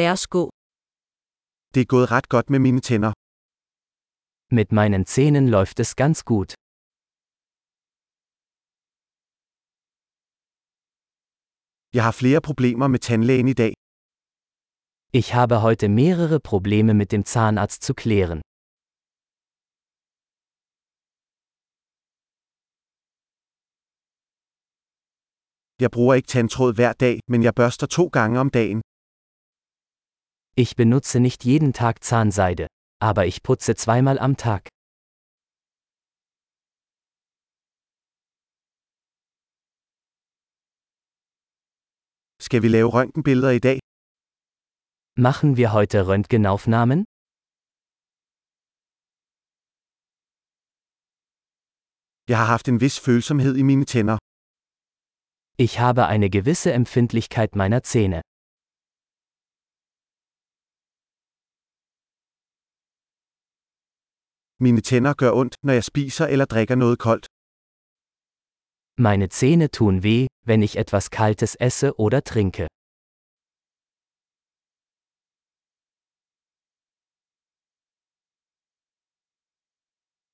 Lad os gå. Det er gået ret godt med mine tænder. Mit meinen Zähnen läuft es ganz gut. Jeg har flere problemer med tandlægen i dag. Ich habe heute mehrere Probleme mit dem Zahnarzt zu klären. Jeg bruger ikke tandtråd hver dag, men jeg børster to gange om dagen. Ich benutze nicht jeden Tag Zahnseide, aber ich putze zweimal am Tag. Skal vi lave røntgenbilleder i dag? Machen wir heute Röntgenaufnahmen? Jeg har haft en vis følsomhed i mine tænder. Ich habe eine gewisse Empfindlichkeit meiner Zähne. Mine tænder gør ondt, når jeg spiser eller drikker noget koldt. Meine Zähne tun weh, wenn ich etwas Kaltes esse oder trinke.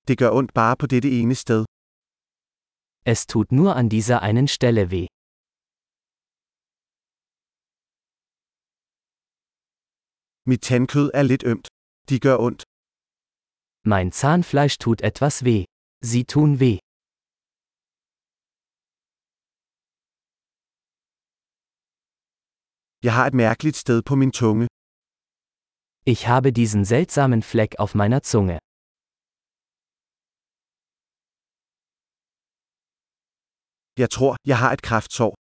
Det gør ondt bare på dette ene sted. Es tut nur an dieser einen Stelle weh. Mit tandkød er lidt ømt. De gør ondt. Mein Zahnfleisch tut etwas weh. Sie tun weh. Jeg har et mærkeligt sted på min tunge. Ich habe diesen seltsamen Fleck auf meiner Zunge. Jeg tror, jeg har et kræftsår.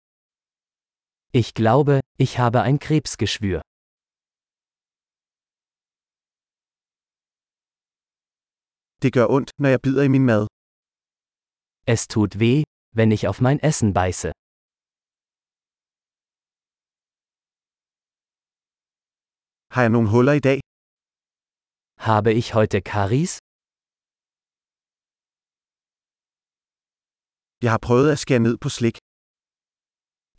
Ich glaube, ich habe ein Krebsgeschwür. Det gør ondt, når jeg bider i min mad. Es tut weh, wenn ich auf mein Essen beiße. Har jeg nogle huller i dag? Habe ich heute Karies? Jeg har prøvet at skære ned på slik.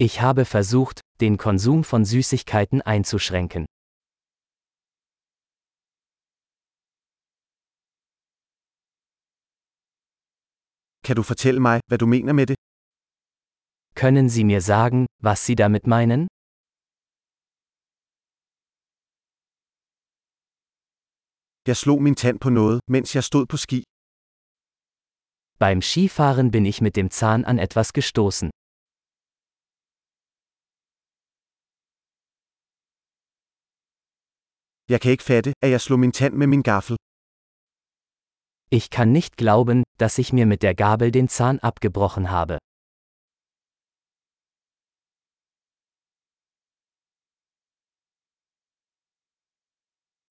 Ich habe versucht, den Konsum von Süßigkeiten einzuschränken. Kan du fortælle mig, hvad du mener med det? Können Sie mir sagen, was Sie damit meinen? Jeg slog min tand på noget, mens jeg stod på ski. Beim Skifahren bin ich mit dem Zahn an etwas gestoßen. Jeg kan ikke fatte, at jeg slog min tand med min gaffel. Ich kann nicht glauben, dass ich mir mit der Gabel den Zahn abgebrochen habe.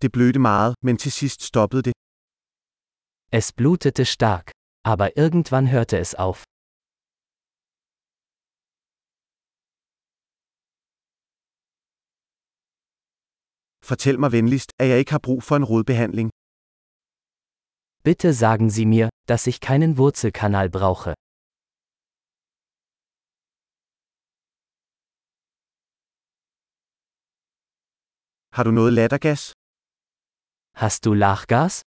Det blødte meget, men til sidst stoppede det. Es blutete stark, aber irgendwann hörte es auf. Fortæl mig venligst, at jeg ikke har brug for en rodbehandling. Bitte sagen Sie mir, dass ich keinen Wurzelkanal brauche. Har du noget lattergas? Hast du Lachgas?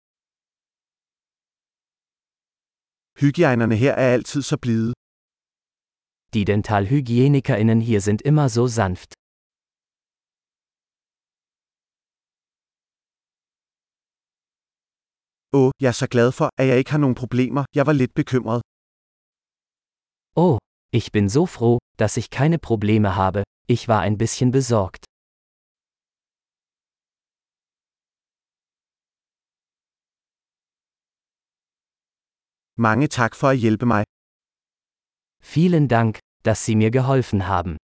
Hygiejnerne her er altid så blide. Die Dentalhygienikerinnen hier sind immer so sanft. Åh, jeg er så glad for, at jeg ikke har nogen problemer. Jeg var lidt bekymret. Oh, ich bin so froh, dass ich keine Probleme habe, ich war ein bisschen besorgt. Mange tak for at hjælpe mig. Vielen Dank, dass Sie mir geholfen haben.